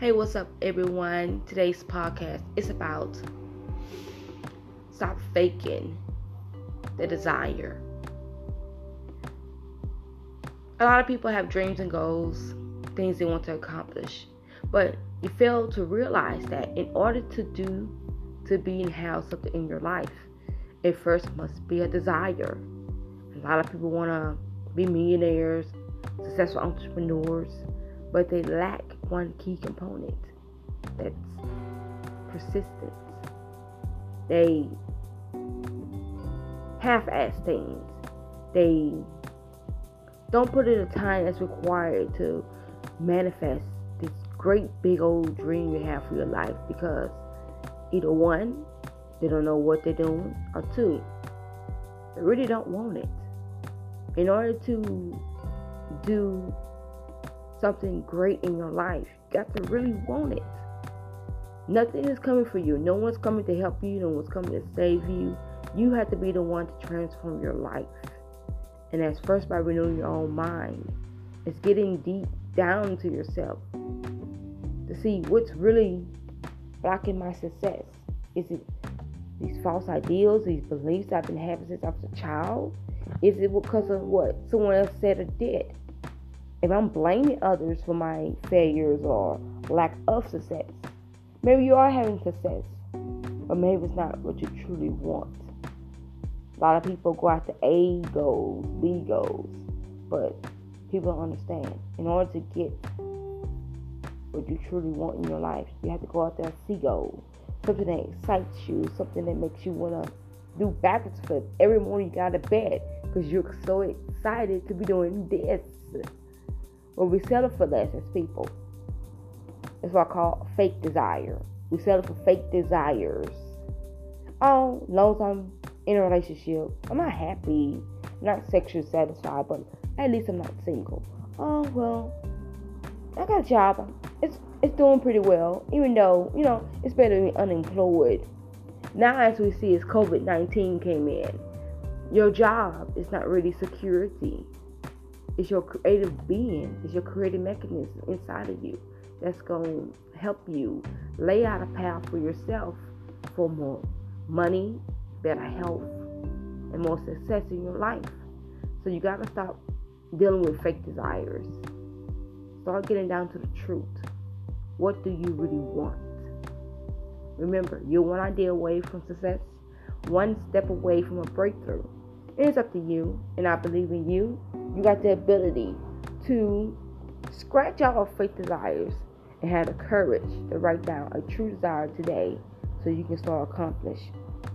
Hey, what's up, everyone? Today's podcast is about stop faking the desire. A lot of people have dreams and goals, things they want to accomplish, but you fail to realize that in order to do, to be and have something in your life, it first must be a desire. A lot of people want to be millionaires, successful entrepreneurs, but they lack one key component that's persistence. They half ass things. They don't put in the time that's required to manifest this great big old dream you have for your life because either one, they don't know what they're doing, or two, they really don't want it. In order to do something great in your life, you got to really want it. Nothing is coming for you. No one's coming to help you. No one's coming to save you. You have to be the one to transform your life. And that's first by renewing your own mind. It's getting deep down to yourself to see what's really blocking my success. Is it these false ideals, these beliefs I've been having since I was a child? Is it because of what someone else said or did? If I'm blaming others for my failures or lack of success, maybe you are having success, but maybe it's not what you truly want. A lot of people go after A goals, B goals, but people don't understand. In order to get what you truly want in your life, you have to go out there and C goals. Something that excites you, something that makes you want to do backwards flip every morning you got to bed because you're so excited to be doing this. But we settle for less as people. That's what I call fake desire. We settle for fake desires. Oh, long I'm in a relationship, I'm not happy, not sexually satisfied, but at least I'm not single. Oh well, I got a job. It's it's doing pretty well, even though you know it's better than unemployed. Now, as we see, as COVID nineteen came in, your job is not really security. It's your creative being, it's your creative mechanism inside of you that's going to help you lay out a path for yourself for more money, better health, and more success in your life. So you got to stop dealing with fake desires. Start getting down to the truth. What do you really want? Remember, you're one idea away from success, one step away from a breakthrough. It is up to you, and I believe in you you got the ability to scratch out fake desires and have the courage to write down a true desire today so you can start accomplish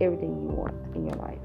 everything you want in your life.